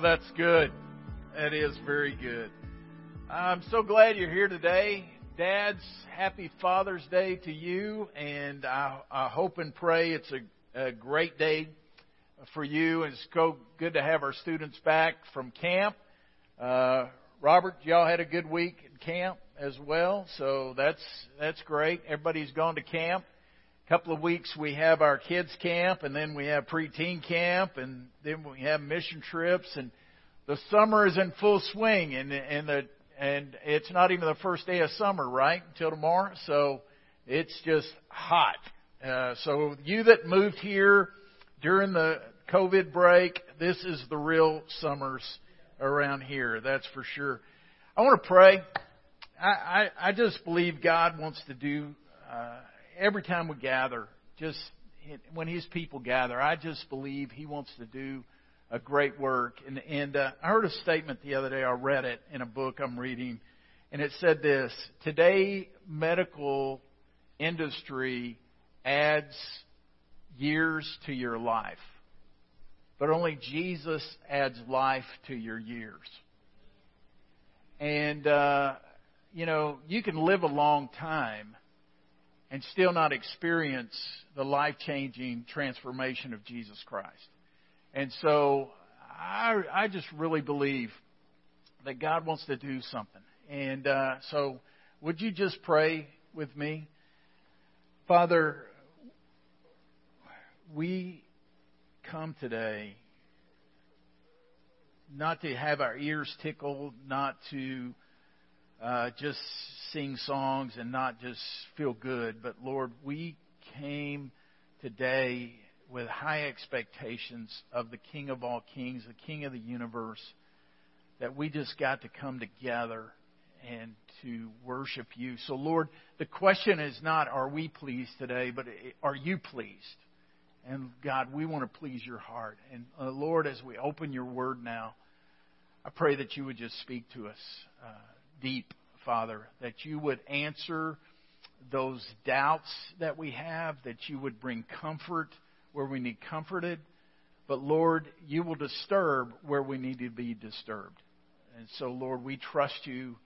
Oh, that's good. That is very good. I'm so glad you're here today. Dads, happy Father's Day to you, and I, I hope and pray it's a, a great day for you. It's so good to have our students back from camp. Uh, Robert, y'all had a good week at camp as well, so that's that's great. Everybody's gone to camp A couple of weeks we have our kids camp and then we have preteen camp and then we have mission trips and the summer is in full swing and and the and it's not even the first day of summer right until tomorrow? So it's just hot. Uh, so you that moved here during the covid break this is the real summers around here that's for sure. I want to pray. I i, I just believe god wants to do uh, every time we gather, just when His people gather, I just believe He wants to do a great work. And, and uh, I heard a statement the other day. I read it in a book I'm reading, and it said this: Today, medical industry adds years to your life, but only Jesus adds life to your years. And uh, you know, you can live a long time and still not experience the life changing transformation of Jesus Christ. And so I, I just really believe that God wants to do something. And uh, so would you just pray with me? Father, we come today not to have our ears tickled, not to uh, just sing songs and not just feel good. But Lord, we came today with high expectations of the King of all kings, the King of the universe, that we just got to come together and to worship you. So, Lord, the question is not, are we pleased today, but are you pleased? And God, we want to please your heart. And uh, Lord, as we open your word now, I pray that you would just speak to us uh, deep Father, that you would answer those doubts that we have, that you would bring comfort where we need comforted. But Lord, you will disturb where we need to be disturbed. And so, Lord, we trust you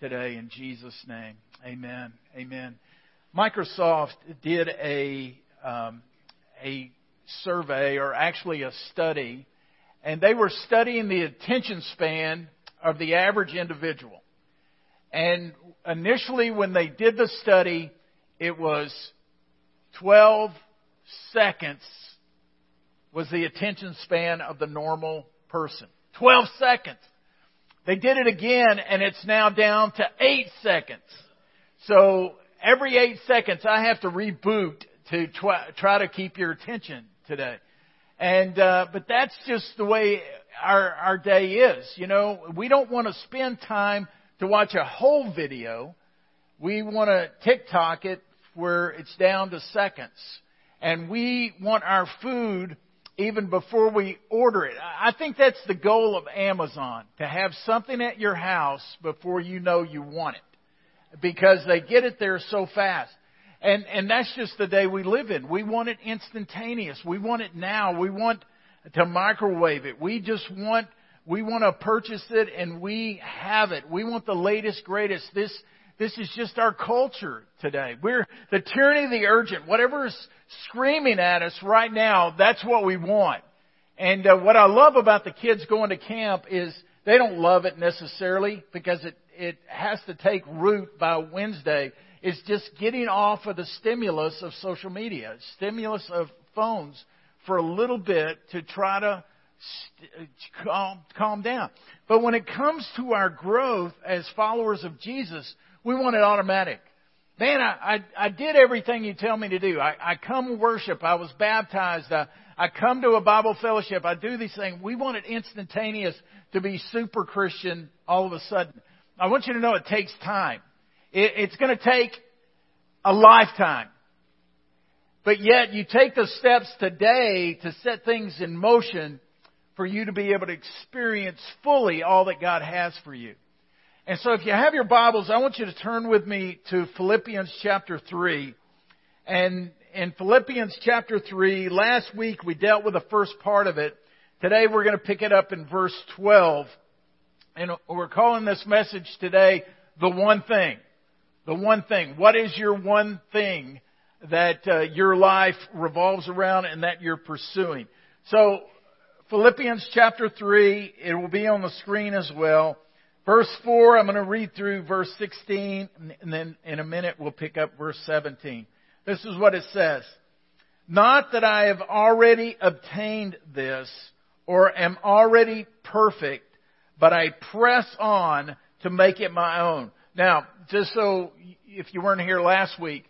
today in Jesus' name. Amen. Amen. Microsoft did a um, a survey, or actually a study, and they were studying the attention span of the average individual. And initially, when they did the study, it was 12 seconds was the attention span of the normal person. 12 seconds. They did it again, and it's now down to 8 seconds. So every 8 seconds, I have to reboot to try, to keep your attention today. And, uh, but that's just the way our, our day is. You know, we don't want to spend time to watch a whole video. We want to TikTok it where it's down to seconds. And we want our food even before we order it. I think that's the goal of Amazon, to have something at your house before you know you want it. Because they get it there so fast. And, and that's just the day we live in. We want it instantaneous. We want it now. We want to microwave it. We just want we want to purchase it and we have it. We want the latest, greatest. This, this is just our culture today. We're the tyranny of the urgent. Whatever is screaming at us right now, that's what we want. And uh, what I love about the kids going to camp is they don't love it necessarily because it, it has to take root by Wednesday. It's just getting off of the stimulus of social media, stimulus of phones for a little bit to try to calm, calm down. But when it comes to our growth as followers of Jesus, we want it automatic. Man, I, I, I did everything you tell me to do. I, I come worship. I was baptized. I, I come to a Bible fellowship. I do these things. We want it instantaneous to be super Christian all of a sudden. I want you to know it takes time. It, it's going to take a lifetime. But yet you take the steps today to set things in motion for you to be able to experience fully all that God has for you. And so if you have your Bibles, I want you to turn with me to Philippians chapter 3. And in Philippians chapter 3, last week we dealt with the first part of it. Today we're going to pick it up in verse 12. And we're calling this message today, the one thing. The one thing. What is your one thing that uh, your life revolves around and that you're pursuing? So, Philippians chapter 3, it will be on the screen as well. Verse 4, I'm going to read through verse 16, and then in a minute we'll pick up verse 17. This is what it says. Not that I have already obtained this or am already perfect, but I press on to make it my own. Now, just so if you weren't here last week,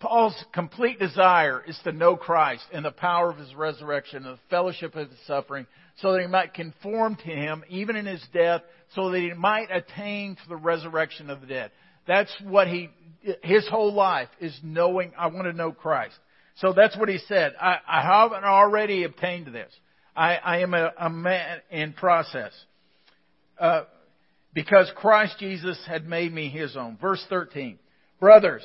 Paul's complete desire is to know Christ and the power of his resurrection and the fellowship of his suffering so that he might conform to him even in his death so that he might attain to the resurrection of the dead. That's what he, his whole life is knowing, I want to know Christ. So that's what he said. I, I haven't already obtained this. I, I am a, a, man in process. Uh, because Christ Jesus had made me his own. Verse 13. Brothers,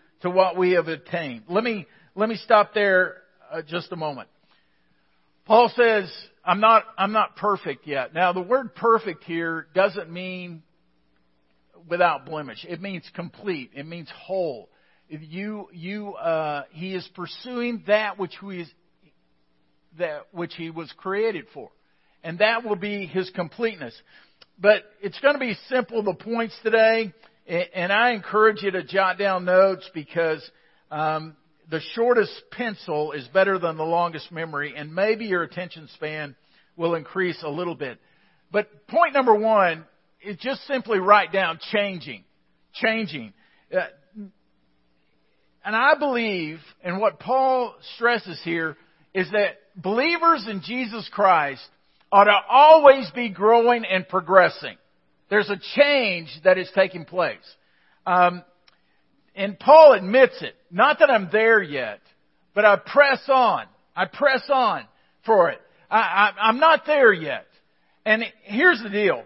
to what we have attained. Let me, let me stop there uh, just a moment. Paul says, I'm not, I'm not perfect yet. Now the word perfect here doesn't mean without blemish. It means complete. It means whole. If you, you, uh, he is pursuing that which he is, that which he was created for. And that will be his completeness. But it's going to be simple, the points today. And I encourage you to jot down notes because um, the shortest pencil is better than the longest memory, and maybe your attention span will increase a little bit. But point number one is just simply write down changing. Changing. Uh, and I believe, and what Paul stresses here, is that believers in Jesus Christ ought to always be growing and progressing. There's a change that is taking place. Um, and Paul admits it. Not that I'm there yet, but I press on. I press on for it. I, I, I'm not there yet. And here's the deal.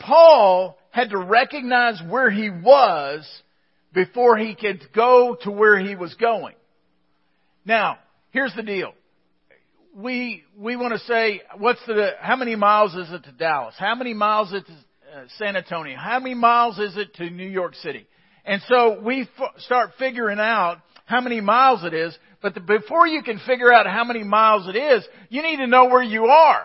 Paul had to recognize where he was before he could go to where he was going. Now, here's the deal. We, we want to say, what's the, how many miles is it to Dallas? How many miles is it uh, San Antonio? How many miles is it to New York City? And so we f- start figuring out how many miles it is, but the, before you can figure out how many miles it is, you need to know where you are.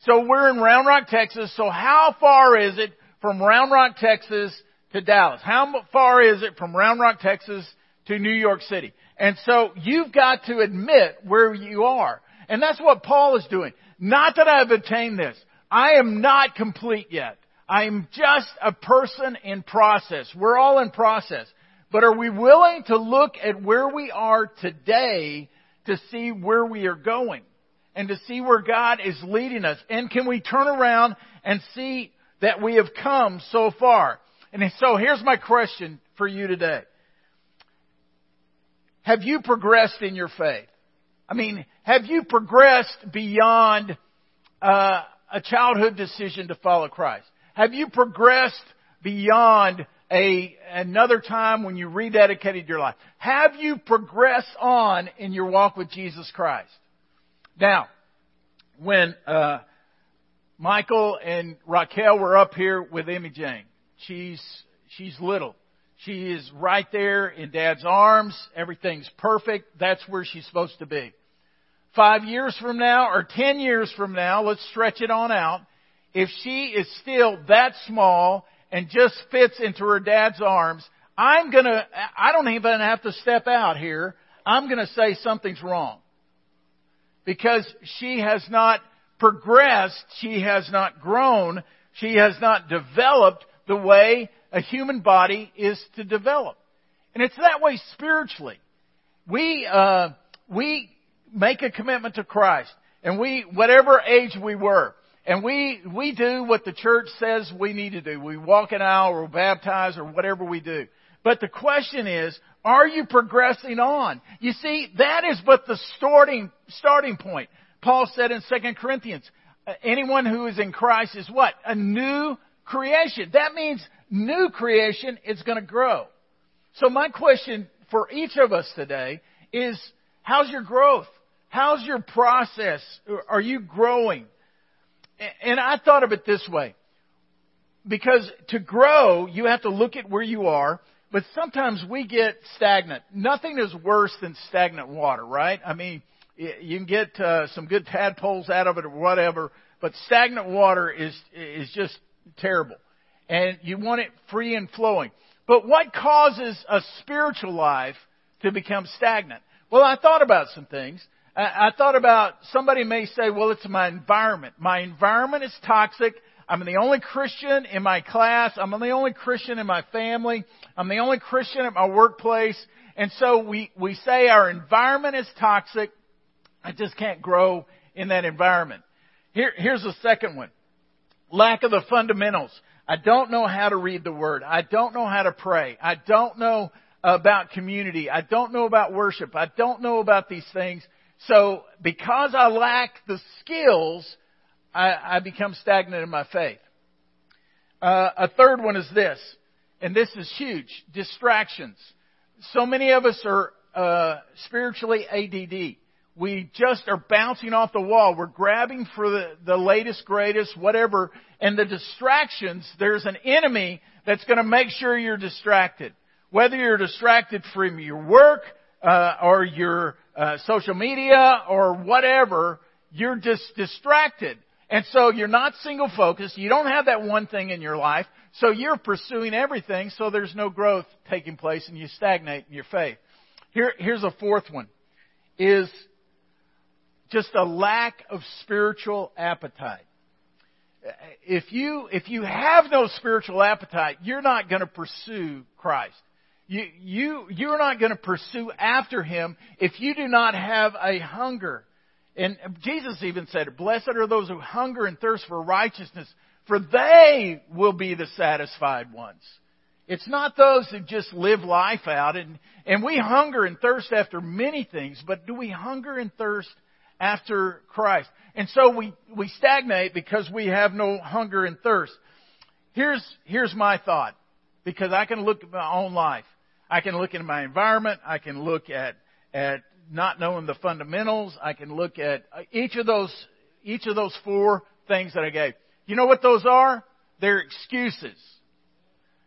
So we're in Round Rock, Texas, so how far is it from Round Rock, Texas to Dallas? How far is it from Round Rock, Texas to New York City? And so you've got to admit where you are. And that's what Paul is doing. Not that I've attained this. I am not complete yet. I'm just a person in process. We're all in process. But are we willing to look at where we are today to see where we are going? And to see where God is leading us? And can we turn around and see that we have come so far? And so here's my question for you today. Have you progressed in your faith? I mean, have you progressed beyond uh, a childhood decision to follow Christ? Have you progressed beyond a, another time when you rededicated your life? Have you progressed on in your walk with Jesus Christ? Now, when uh, Michael and Raquel were up here with Emmy Jane, she's she's little. She is right there in Dad's arms. Everything's perfect. That's where she's supposed to be. Five years from now, or ten years from now, let's stretch it on out if she is still that small and just fits into her dad's arms, I'm gonna, I don't even have to step out here. I'm gonna say something's wrong. Because she has not progressed, she has not grown, she has not developed the way a human body is to develop. And it's that way spiritually. We, uh, we make a commitment to Christ. and we, whatever age we were, and we, we do what the church says we need to do. We walk an aisle or baptize or whatever we do. But the question is, are you progressing on? You see, that is but the starting, starting point. Paul said in 2 Corinthians, anyone who is in Christ is what? A new creation. That means new creation is going to grow. So my question for each of us today is, how's your growth? How's your process? Are you growing? And I thought of it this way. Because to grow, you have to look at where you are, but sometimes we get stagnant. Nothing is worse than stagnant water, right? I mean, you can get uh, some good tadpoles out of it or whatever, but stagnant water is is just terrible. And you want it free and flowing. But what causes a spiritual life to become stagnant? Well, I thought about some things. I, thought about somebody may say, well, it's my environment. My environment is toxic. I'm the only Christian in my class. I'm the only Christian in my family. I'm the only Christian at my workplace. And so we, we say our environment is toxic. I just can't grow in that environment. Here, here's the second one. Lack of the fundamentals. I don't know how to read the Word. I don't know how to pray. I don't know about community. I don't know about worship. I don't know about these things. So because I lack the skills, I, I become stagnant in my faith. Uh, a third one is this, and this is huge: distractions. So many of us are uh, spiritually ADD. We just are bouncing off the wall. We're grabbing for the, the latest, greatest, whatever, and the distractions. There's an enemy that's going to make sure you're distracted. Whether you're distracted from your work uh, or your uh, social media or whatever, you're just distracted. And so you're not single focused. You don't have that one thing in your life. So you're pursuing everything. So there's no growth taking place and you stagnate in your faith. Here, here's a fourth one is just a lack of spiritual appetite. If you, if you have no spiritual appetite, you're not going to pursue Christ. You, you, you're not going to pursue after him if you do not have a hunger. And Jesus even said, Blessed are those who hunger and thirst for righteousness, for they will be the satisfied ones. It's not those who just live life out and, and we hunger and thirst after many things, but do we hunger and thirst after Christ? And so we, we stagnate because we have no hunger and thirst. Here's, here's my thought, because I can look at my own life. I can look at my environment. I can look at, at not knowing the fundamentals. I can look at uh, each of those, each of those four things that I gave. You know what those are? They're excuses.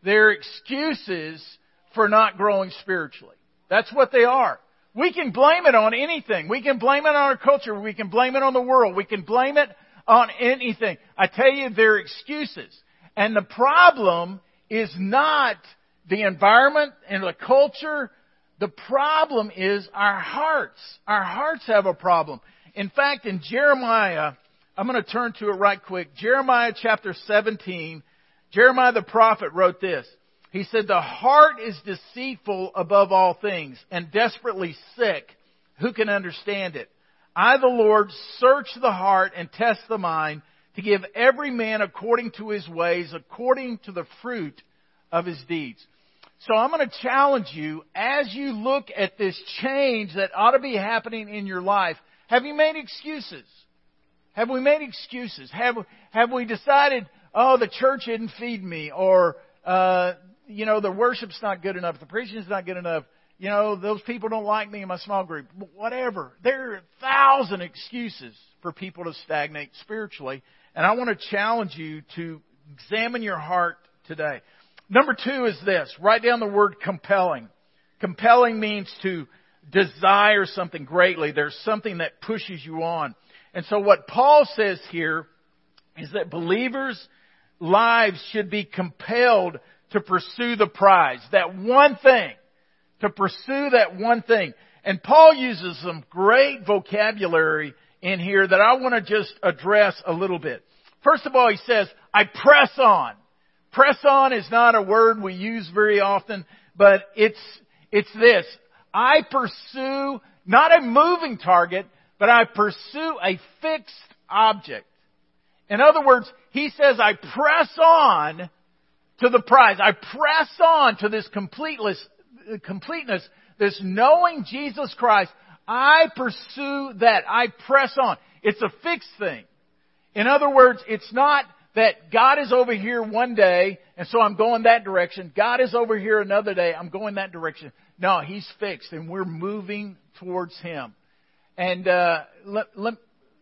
They're excuses for not growing spiritually. That's what they are. We can blame it on anything. We can blame it on our culture. We can blame it on the world. We can blame it on anything. I tell you, they're excuses. And the problem is not the environment and the culture. The problem is our hearts. Our hearts have a problem. In fact, in Jeremiah, I'm going to turn to it right quick. Jeremiah chapter 17, Jeremiah the prophet wrote this. He said, The heart is deceitful above all things and desperately sick. Who can understand it? I, the Lord, search the heart and test the mind to give every man according to his ways, according to the fruit of his deeds. So I'm going to challenge you as you look at this change that ought to be happening in your life. Have you made excuses? Have we made excuses? Have, have we decided, oh, the church didn't feed me or, uh, you know, the worship's not good enough, the preaching's not good enough, you know, those people don't like me in my small group, whatever. There are a thousand excuses for people to stagnate spiritually. And I want to challenge you to examine your heart today. Number two is this. Write down the word compelling. Compelling means to desire something greatly. There's something that pushes you on. And so what Paul says here is that believers' lives should be compelled to pursue the prize. That one thing. To pursue that one thing. And Paul uses some great vocabulary in here that I want to just address a little bit. First of all, he says, I press on. Press on is not a word we use very often, but it's, it's this. I pursue not a moving target, but I pursue a fixed object. In other words, he says, I press on to the prize. I press on to this completeness, completeness, this knowing Jesus Christ. I pursue that. I press on. It's a fixed thing. In other words, it's not that God is over here one day, and so I'm going that direction. God is over here another day, I'm going that direction. No, He's fixed, and we're moving towards Him. And uh, let, let,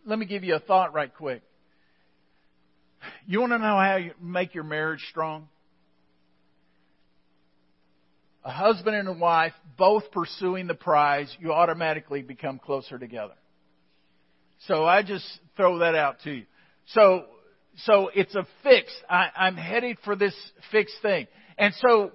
let me give you a thought right quick. You want to know how you make your marriage strong? A husband and a wife both pursuing the prize, you automatically become closer together. So I just throw that out to you. So, so it's a fix. I, I'm headed for this fixed thing. And so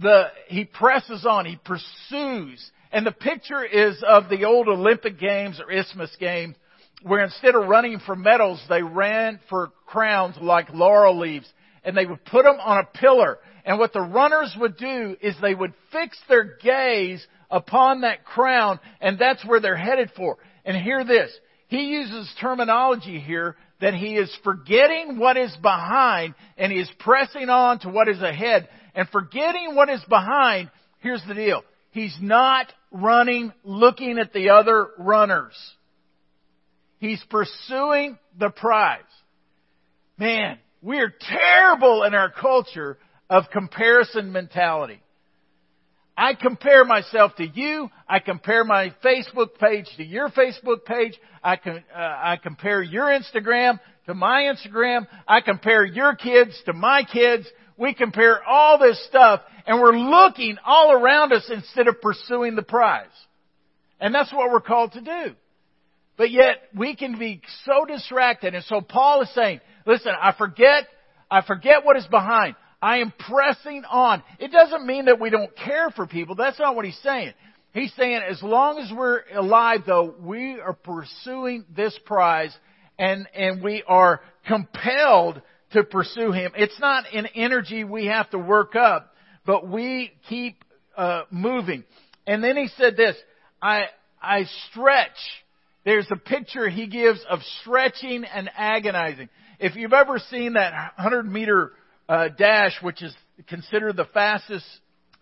the, he presses on, he pursues. And the picture is of the old Olympic Games or Isthmus Games where instead of running for medals, they ran for crowns like laurel leaves and they would put them on a pillar. And what the runners would do is they would fix their gaze upon that crown and that's where they're headed for. And hear this. He uses terminology here that he is forgetting what is behind and he is pressing on to what is ahead. And forgetting what is behind, here's the deal. He's not running looking at the other runners. He's pursuing the prize. Man, we're terrible in our culture of comparison mentality. I compare myself to you. I compare my Facebook page to your Facebook page. I, uh, I compare your Instagram to my Instagram. I compare your kids to my kids. We compare all this stuff and we're looking all around us instead of pursuing the prize. And that's what we're called to do. But yet we can be so distracted. And so Paul is saying, listen, I forget, I forget what is behind. I am pressing on. It doesn't mean that we don't care for people. That's not what he's saying. He's saying as long as we're alive though, we are pursuing this prize and, and we are compelled to pursue him. It's not an energy we have to work up, but we keep uh, moving. And then he said this, I, I stretch. There's a picture he gives of stretching and agonizing. If you've ever seen that 100 meter uh, Dash, which is considered the fastest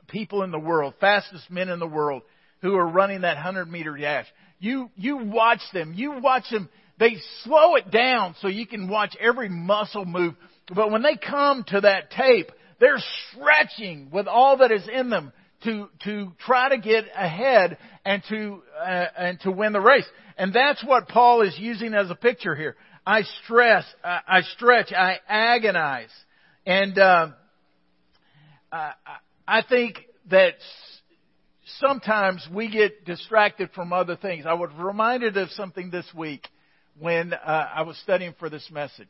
people in the world, fastest men in the world who are running that 100 meter dash. You, you watch them. You watch them. They slow it down so you can watch every muscle move. But when they come to that tape, they're stretching with all that is in them to, to try to get ahead and to, uh, and to win the race. And that's what Paul is using as a picture here. I stress, I, I stretch, I agonize. And uh, I think that sometimes we get distracted from other things. I was reminded of something this week when uh, I was studying for this message.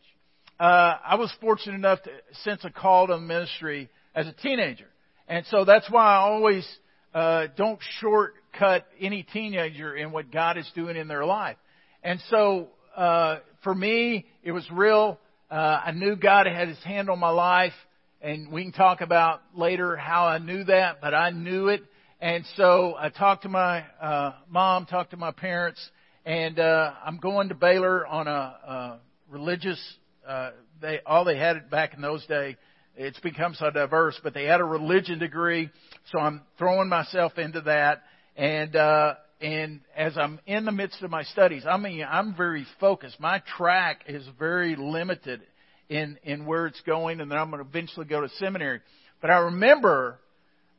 Uh, I was fortunate enough to sense a call to ministry as a teenager, and so that's why I always uh, don't shortcut any teenager in what God is doing in their life. And so uh, for me, it was real uh, I knew God had His hand on my life, and we can talk about later how I knew that, but I knew it. And so I talked to my uh, mom, talked to my parents, and uh, I'm going to Baylor on a, a religious. Uh, they all they had it back in those days. It's become so diverse, but they had a religion degree, so I'm throwing myself into that. And uh, and as I'm in the midst of my studies, I mean, I'm very focused. My track is very limited in, in where it's going, and then I'm going to eventually go to seminary. But I remember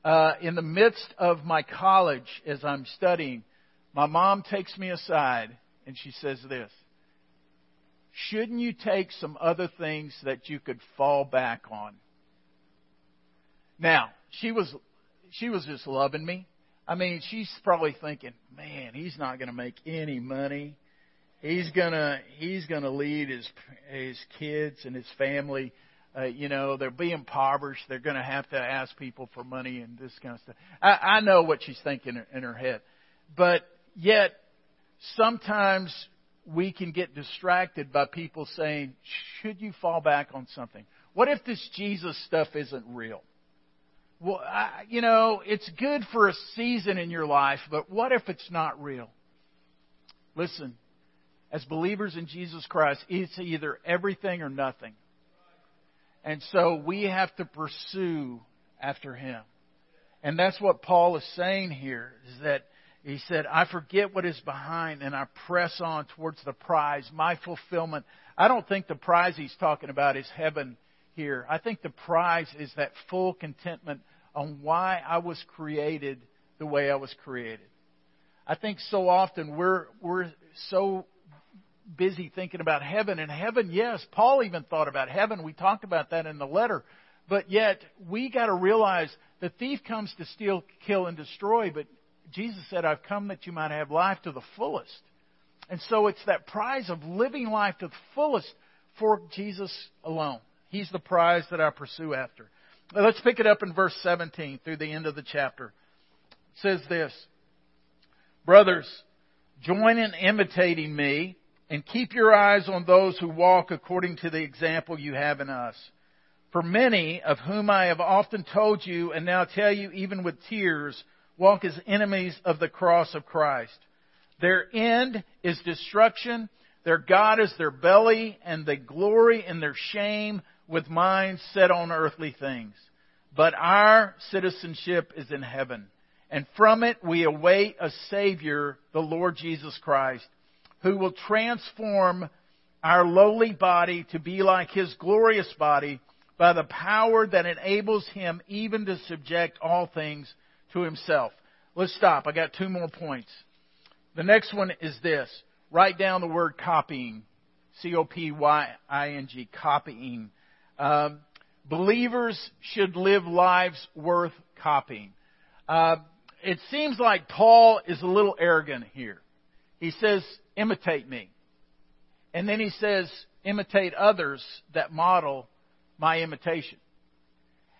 uh, in the midst of my college, as I'm studying, my mom takes me aside and she says this Shouldn't you take some other things that you could fall back on? Now, she was, she was just loving me. I mean, she's probably thinking, man, he's not going to make any money. He's gonna he's gonna lead his his kids and his family. Uh, you know, they'll be impoverished. They're going to have to ask people for money and this kind of stuff. I, I know what she's thinking in her head, but yet sometimes we can get distracted by people saying, "Should you fall back on something? What if this Jesus stuff isn't real?" Well, I, you know, it's good for a season in your life, but what if it's not real? Listen, as believers in Jesus Christ, it's either everything or nothing. And so we have to pursue after Him. And that's what Paul is saying here, is that he said, I forget what is behind and I press on towards the prize, my fulfillment. I don't think the prize he's talking about is heaven here. I think the prize is that full contentment on why I was created the way I was created. I think so often we're, we're so busy thinking about heaven. And heaven, yes, Paul even thought about heaven. We talked about that in the letter. But yet, we got to realize the thief comes to steal, kill, and destroy, but Jesus said, I've come that you might have life to the fullest. And so it's that prize of living life to the fullest for Jesus alone. He's the prize that I pursue after. Now let's pick it up in verse 17 through the end of the chapter. It says this Brothers, join in imitating me and keep your eyes on those who walk according to the example you have in us. For many, of whom I have often told you and now tell you even with tears, walk as enemies of the cross of Christ. Their end is destruction. Their God is their belly, and they glory in their shame with minds set on earthly things. But our citizenship is in heaven, and from it we await a Savior, the Lord Jesus Christ, who will transform our lowly body to be like His glorious body by the power that enables Him even to subject all things to himself. Let's stop. I got two more points. The next one is this. Write down the word copying. C-O-P-Y-I-N-G. Copying. Um, believers should live lives worth copying. Uh, it seems like Paul is a little arrogant here. He says, imitate me. And then he says, imitate others that model my imitation.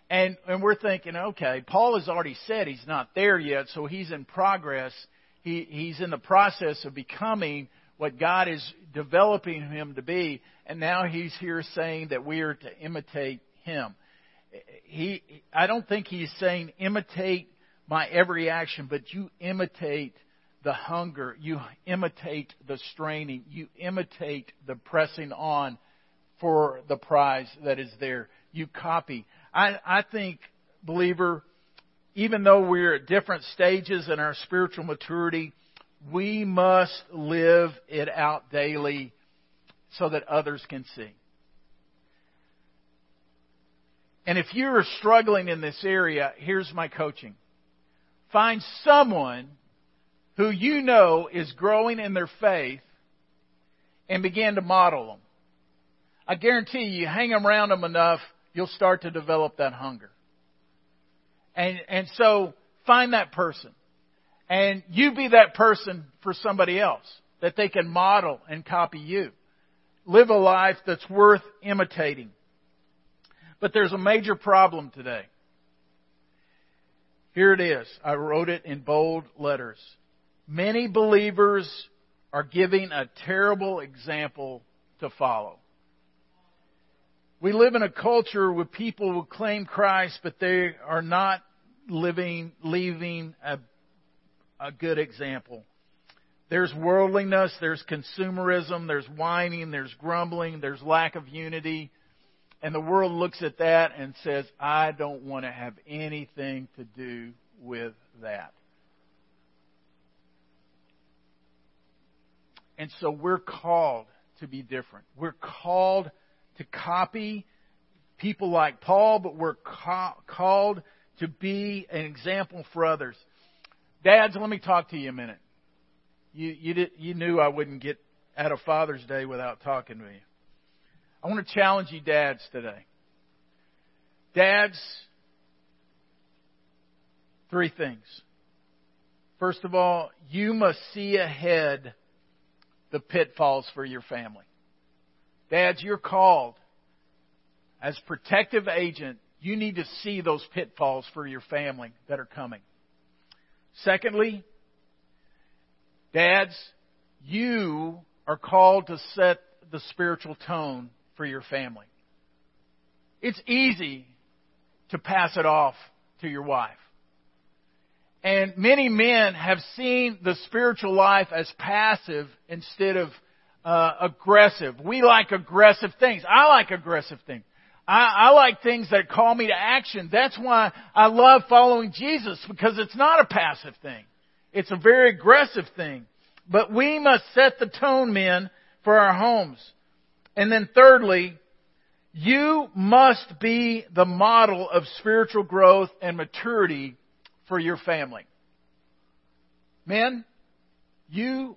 And, and we're thinking, okay, Paul has already said he's not there yet, so he's in progress. He, he's in the process of becoming what God is developing him to be, and now he's here saying that we are to imitate him. He, I don't think he's saying imitate my every action, but you imitate the hunger, you imitate the straining, you imitate the pressing on for the prize that is there. You copy. I, I think, believer, even though we're at different stages in our spiritual maturity, we must live it out daily so that others can see. And if you're struggling in this area, here's my coaching. Find someone who you know is growing in their faith and begin to model them. I guarantee you, hang around them enough, you'll start to develop that hunger. And, and so find that person. And you be that person for somebody else that they can model and copy you. Live a life that's worth imitating. But there's a major problem today. Here it is. I wrote it in bold letters. Many believers are giving a terrible example to follow. We live in a culture where people will claim Christ, but they are not living, leaving a, a good example. There's worldliness, there's consumerism, there's whining, there's grumbling, there's lack of unity. And the world looks at that and says, I don't want to have anything to do with that. And so we're called to be different. We're called to copy people like Paul, but we're ca- called to be an example for others. Dads, let me talk to you a minute. You, you, did, you knew I wouldn't get out of Father's Day without talking to you. I want to challenge you, dads, today. Dads, three things. First of all, you must see ahead the pitfalls for your family. Dads, you're called as protective agent. You need to see those pitfalls for your family that are coming. Secondly, dads, you are called to set the spiritual tone for your family. It's easy to pass it off to your wife. And many men have seen the spiritual life as passive instead of uh, aggressive. We like aggressive things. I like aggressive things. I, I like things that call me to action. That's why I love following Jesus because it's not a passive thing. It's a very aggressive thing. But we must set the tone, men, for our homes. And then thirdly, you must be the model of spiritual growth and maturity for your family. Men, you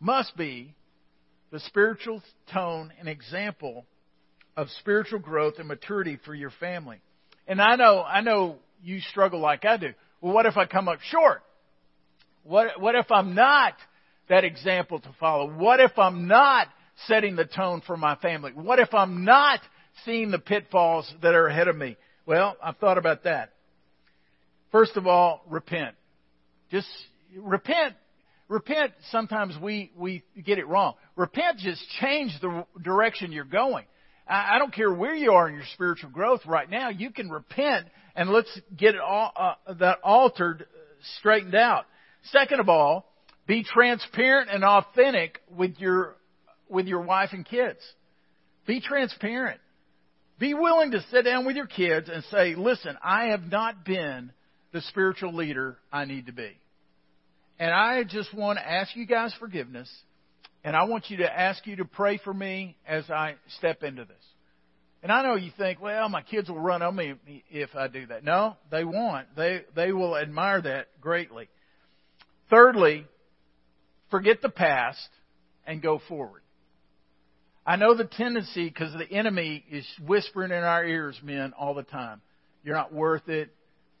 must be the spiritual tone and example of spiritual growth and maturity for your family. And I know, I know you struggle like I do. Well, what if I come up short? What, what if I'm not that example to follow? What if I'm not setting the tone for my family? What if I'm not seeing the pitfalls that are ahead of me? Well, I've thought about that. First of all, repent. Just repent. Repent, sometimes we, we get it wrong. Repent just change the direction you're going. I, don't care where you are in your spiritual growth right now. You can repent and let's get it all, uh, that altered, straightened out. Second of all, be transparent and authentic with your, with your wife and kids. Be transparent. Be willing to sit down with your kids and say, listen, I have not been the spiritual leader I need to be. And I just want to ask you guys forgiveness and I want you to ask you to pray for me as I step into this. And I know you think, well, my kids will run on me if I do that. No, they won't. They, they will admire that greatly. Thirdly, forget the past and go forward. I know the tendency because the enemy is whispering in our ears, men, all the time. You're not worth it.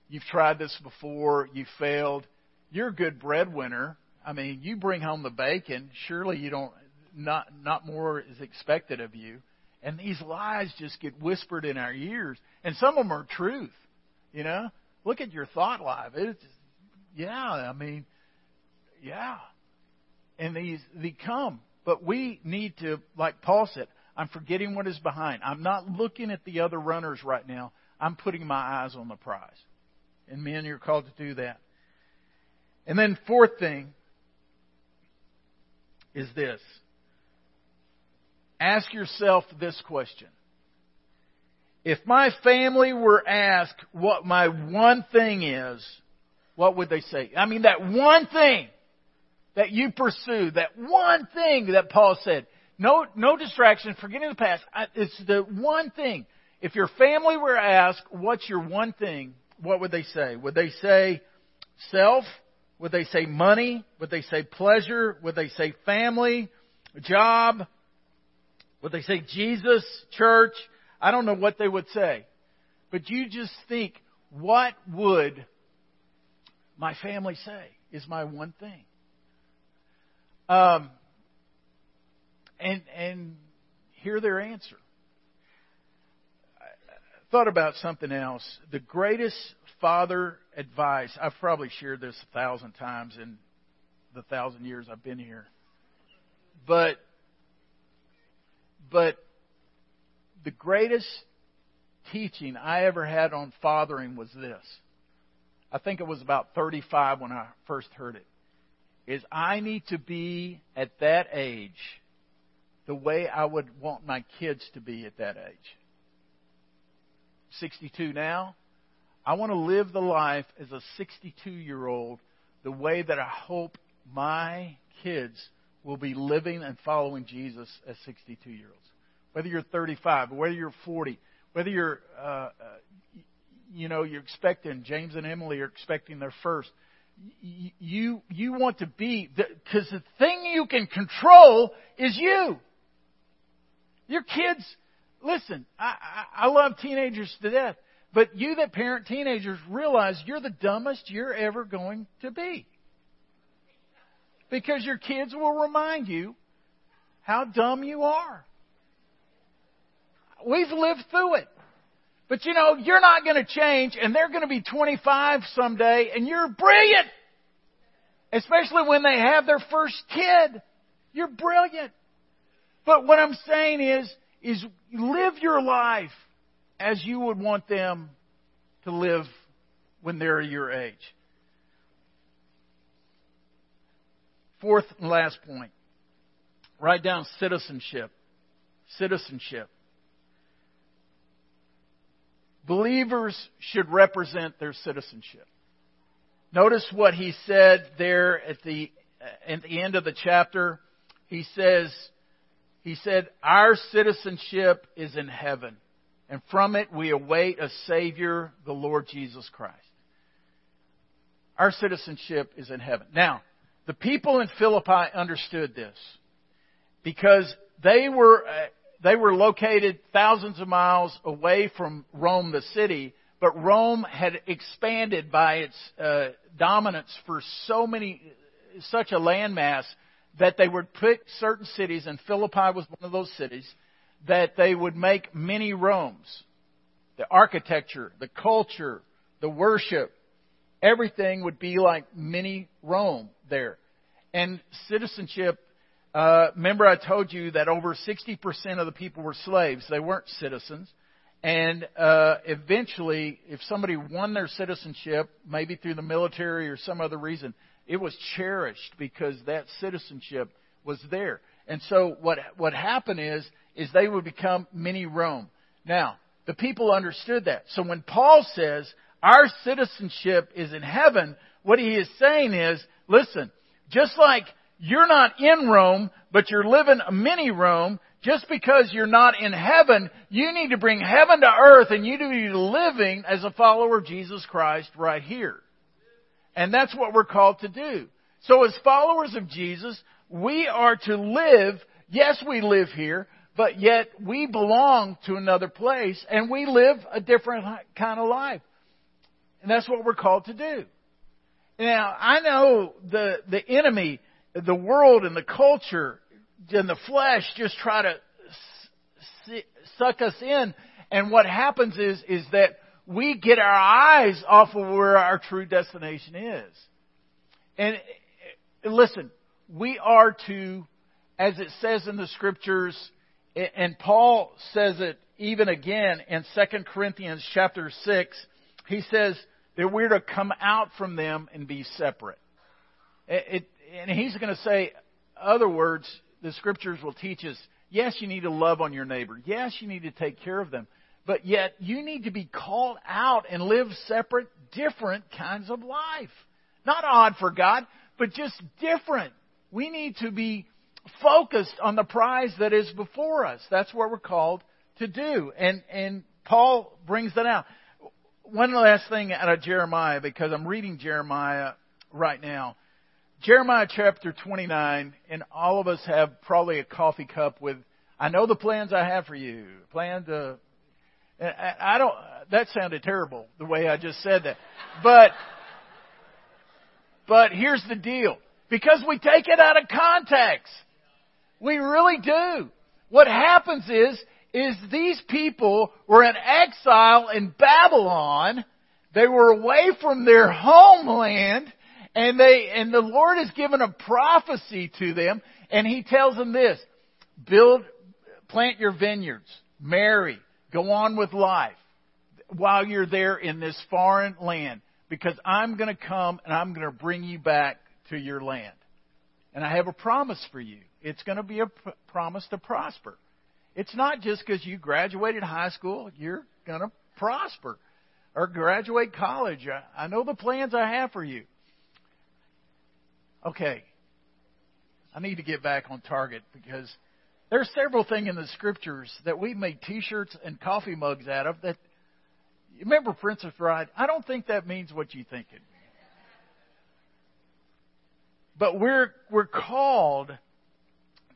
You've tried this before. You failed. You're a good breadwinner. I mean, you bring home the bacon. Surely you don't. Not not more is expected of you. And these lies just get whispered in our ears, and some of them are truth. You know, look at your thought life. It's yeah. I mean, yeah. And these they come, but we need to, like Paul said, I'm forgetting what is behind. I'm not looking at the other runners right now. I'm putting my eyes on the prize. And men, you're called to do that. And then fourth thing is this. Ask yourself this question. If my family were asked what my one thing is, what would they say? I mean, that one thing that you pursue, that one thing that Paul said, no, no distraction, forgetting the past. It's the one thing. If your family were asked, what's your one thing, what would they say? Would they say self? Would they say money? Would they say pleasure? Would they say family? Job? Would they say Jesus? Church? I don't know what they would say. But you just think, what would my family say is my one thing? Um, and, and hear their answer. I thought about something else. The greatest father advice, I've probably shared this a thousand times in the thousand years I've been here. But, but the greatest teaching I ever had on fathering was this. I think it was about 35 when I first heard it. Is I need to be at that age the way I would want my kids to be at that age. 62 now. I want to live the life as a 62 year old the way that I hope my kids will be living and following Jesus as 62 year olds. Whether you're 35, whether you're 40, whether you're, uh, uh, you know, you're expecting, James and Emily are expecting their first. You, you want to be, because the, the thing you can control is you. Your kids, listen, I, I, I love teenagers to death. But you that parent teenagers realize you're the dumbest you're ever going to be. Because your kids will remind you how dumb you are. We've lived through it. But you know, you're not going to change and they're going to be 25 someday and you're brilliant. Especially when they have their first kid. You're brilliant. But what I'm saying is, is live your life as you would want them to live when they're your age. Fourth and last point Write down citizenship. Citizenship. Believers should represent their citizenship. Notice what he said there at the, uh, at the end of the chapter. He says, he said, Our citizenship is in heaven, and from it we await a Savior, the Lord Jesus Christ. Our citizenship is in heaven. Now, the people in Philippi understood this because they were, uh, they were located thousands of miles away from Rome, the city, but Rome had expanded by its uh, dominance for so many, such a landmass that they would put certain cities, and Philippi was one of those cities, that they would make many Romes. The architecture, the culture, the worship, everything would be like mini Rome there. And citizenship, uh, remember I told you that over 60% of the people were slaves. They weren't citizens. And uh, eventually, if somebody won their citizenship, maybe through the military or some other reason, it was cherished because that citizenship was there. And so what what happened is is they would become mini Rome. Now, the people understood that. So when Paul says our citizenship is in heaven, what he is saying is, listen, just like you're not in Rome, but you're living a mini Rome, just because you're not in heaven, you need to bring heaven to earth and you need to be living as a follower of Jesus Christ right here. And that's what we're called to do. So as followers of Jesus, we are to live, yes, we live here, but yet we belong to another place and we live a different kind of life. And that's what we're called to do. Now, I know the, the enemy, the world and the culture and the flesh just try to suck us in. And what happens is, is that we get our eyes off of where our true destination is. And listen, we are to, as it says in the scriptures, and Paul says it even again in 2 Corinthians chapter 6, he says that we're to come out from them and be separate. It, and he's going to say, other words, the scriptures will teach us, yes, you need to love on your neighbor. Yes, you need to take care of them. But yet, you need to be called out and live separate, different kinds of life. Not odd for God, but just different. We need to be focused on the prize that is before us. That's what we're called to do. And, and Paul brings that out. One last thing out of Jeremiah, because I'm reading Jeremiah right now. Jeremiah chapter 29, and all of us have probably a coffee cup with, I know the plans I have for you. Plan to I don't, that sounded terrible, the way I just said that. But, but here's the deal. Because we take it out of context. We really do. What happens is, is these people were in exile in Babylon. They were away from their homeland and they, and the Lord has given a prophecy to them and He tells them this, build, plant your vineyards, marry, Go on with life while you're there in this foreign land because I'm going to come and I'm going to bring you back to your land. And I have a promise for you. It's going to be a p- promise to prosper. It's not just because you graduated high school, you're going to prosper or graduate college. I, I know the plans I have for you. Okay. I need to get back on target because there's several things in the scriptures that we've made T-shirts and coffee mugs out of. That remember Princess Bride. I don't think that means what you think it. But we're we're called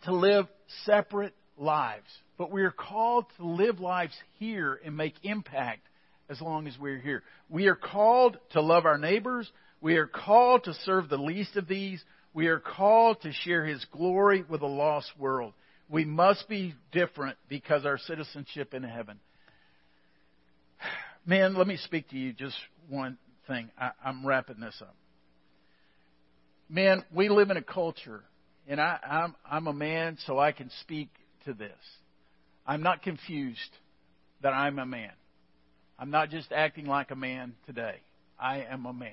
to live separate lives. But we are called to live lives here and make impact as long as we're here. We are called to love our neighbors. We are called to serve the least of these. We are called to share His glory with a lost world. We must be different because our citizenship in heaven. Man, let me speak to you just one thing. I, I'm wrapping this up. Man, we live in a culture, and I, I'm, I'm a man, so I can speak to this. I'm not confused that I'm a man. I'm not just acting like a man today. I am a man.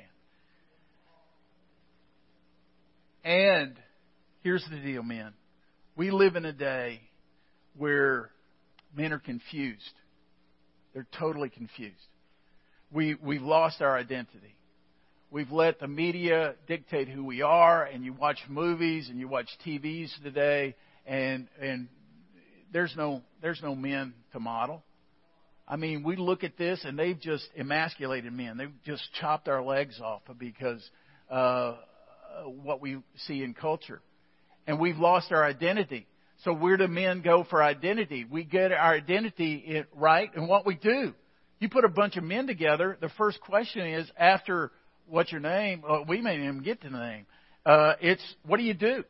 And here's the deal, man We live in a day where men are confused. They're totally confused. We, we've lost our identity. We've let the media dictate who we are, and you watch movies and you watch TVs today, and and there's no there's no men to model. I mean, we look at this and they've just emasculated men. They've just chopped our legs off because uh, what we see in culture, and we've lost our identity. So where do men go for identity? We get our identity right in what we do. You put a bunch of men together. The first question is after what's your name? Well, we may even get to the name. Uh, it's what do you do?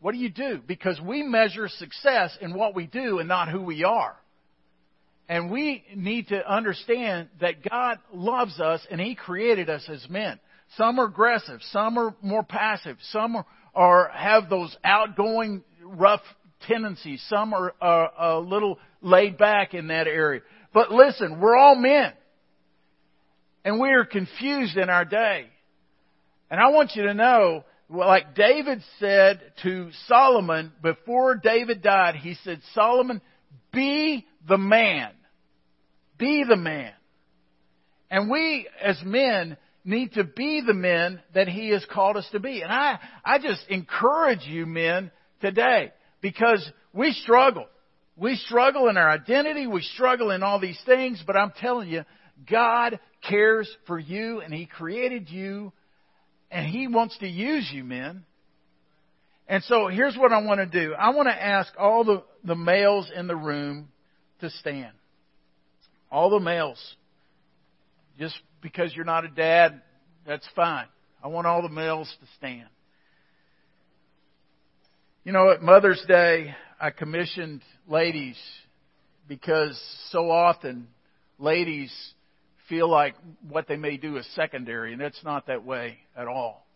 What do you do? Because we measure success in what we do and not who we are. And we need to understand that God loves us and He created us as men. Some are aggressive, some are more passive, some are, are have those outgoing, rough tendencies, some are, are a little laid back in that area. But listen, we're all men. And we are confused in our day. And I want you to know, like David said to Solomon before David died, he said, Solomon, be the man. Be the man. And we as men need to be the men that he has called us to be. And I, I just encourage you men today because we struggle. We struggle in our identity. We struggle in all these things, but I'm telling you, God cares for you and He created you and He wants to use you, men. And so here's what I want to do. I want to ask all the, the males in the room to stand. All the males. Just because you're not a dad, that's fine. I want all the males to stand. You know, at Mother's Day, I commissioned ladies because so often ladies feel like what they may do is secondary, and it's not that way at all.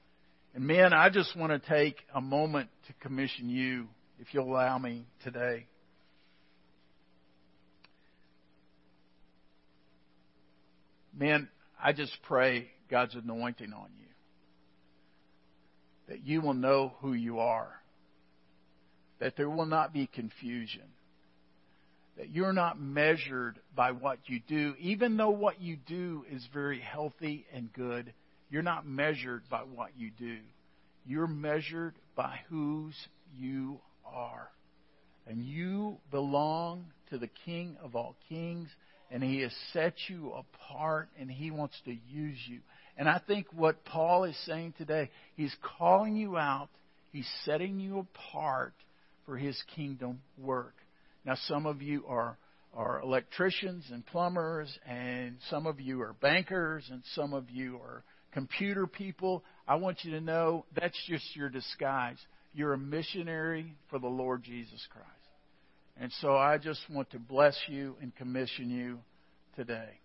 And men, I just want to take a moment to commission you, if you'll allow me today. Men, I just pray God's anointing on you. That you will know who you are. That there will not be confusion that you're not measured by what you do, even though what you do is very healthy and good. You're not measured by what you do. You're measured by whose you are. And you belong to the King of all kings, and He has set you apart, and He wants to use you. And I think what Paul is saying today, he's calling you out, he's setting you apart for His kingdom work. Now, some of you are, are electricians and plumbers, and some of you are bankers, and some of you are computer people. I want you to know that's just your disguise. You're a missionary for the Lord Jesus Christ. And so I just want to bless you and commission you today.